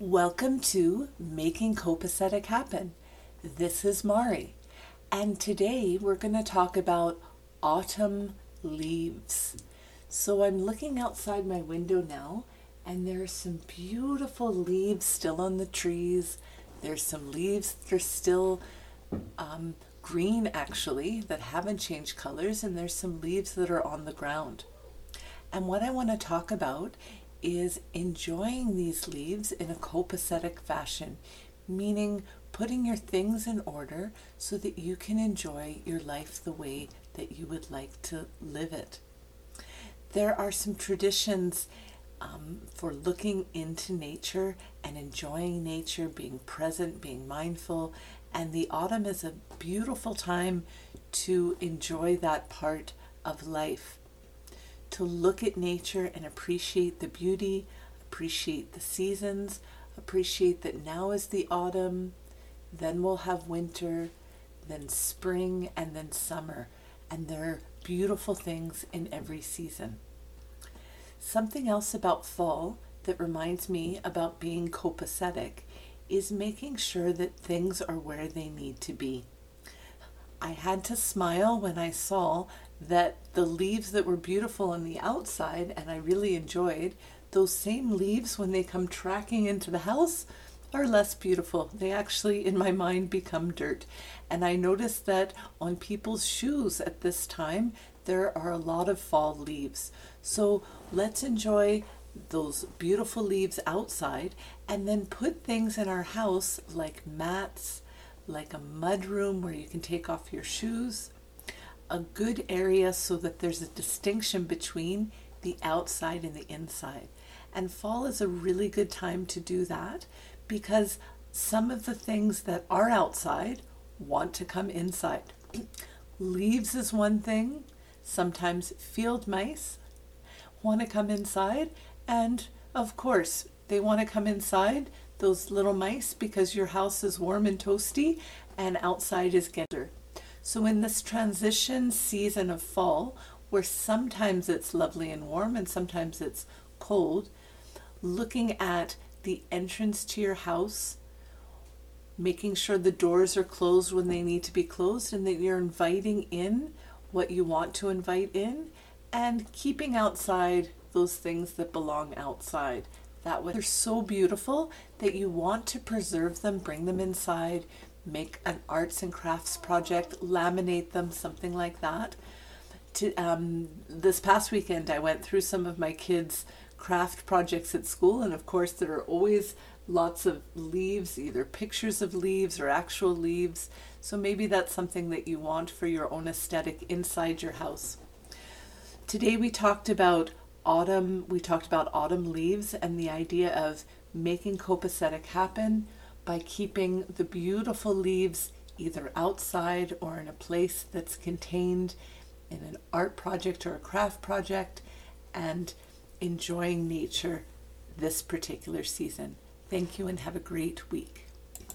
Welcome to Making Copacetic Happen. This is Mari, and today we're going to talk about autumn leaves. So I'm looking outside my window now, and there are some beautiful leaves still on the trees. There's some leaves that are still um, green, actually, that haven't changed colors, and there's some leaves that are on the ground. And what I want to talk about is enjoying these leaves in a copacetic fashion, meaning putting your things in order so that you can enjoy your life the way that you would like to live it. There are some traditions um, for looking into nature and enjoying nature, being present, being mindful, and the autumn is a beautiful time to enjoy that part of life to look at nature and appreciate the beauty, appreciate the seasons, appreciate that now is the autumn, then we'll have winter, then spring, and then summer. And there are beautiful things in every season. Something else about fall that reminds me about being copacetic is making sure that things are where they need to be. I had to smile when I saw that the leaves that were beautiful on the outside and I really enjoyed, those same leaves, when they come tracking into the house, are less beautiful. They actually, in my mind, become dirt. And I noticed that on people's shoes at this time, there are a lot of fall leaves. So let's enjoy those beautiful leaves outside and then put things in our house like mats, like a mud room where you can take off your shoes, a good area so that there's a distinction between the outside and the inside. And fall is a really good time to do that because some of the things that are outside want to come inside. Leaves is one thing, sometimes field mice want to come inside, and of course, they want to come inside, those little mice, because your house is warm and toasty and outside is getting so, in this transition season of fall, where sometimes it's lovely and warm and sometimes it's cold, looking at the entrance to your house, making sure the doors are closed when they need to be closed and that you're inviting in what you want to invite in and keeping outside those things that belong outside. That way, they're so beautiful that you want to preserve them, bring them inside, make an arts and crafts project, laminate them, something like that. To, um, this past weekend, I went through some of my kids' craft projects at school, and of course, there are always lots of leaves, either pictures of leaves or actual leaves. So maybe that's something that you want for your own aesthetic inside your house. Today, we talked about autumn, we talked about autumn leaves and the idea of making copacetic happen by keeping the beautiful leaves either outside or in a place that's contained in an art project or a craft project and enjoying nature this particular season. Thank you and have a great week.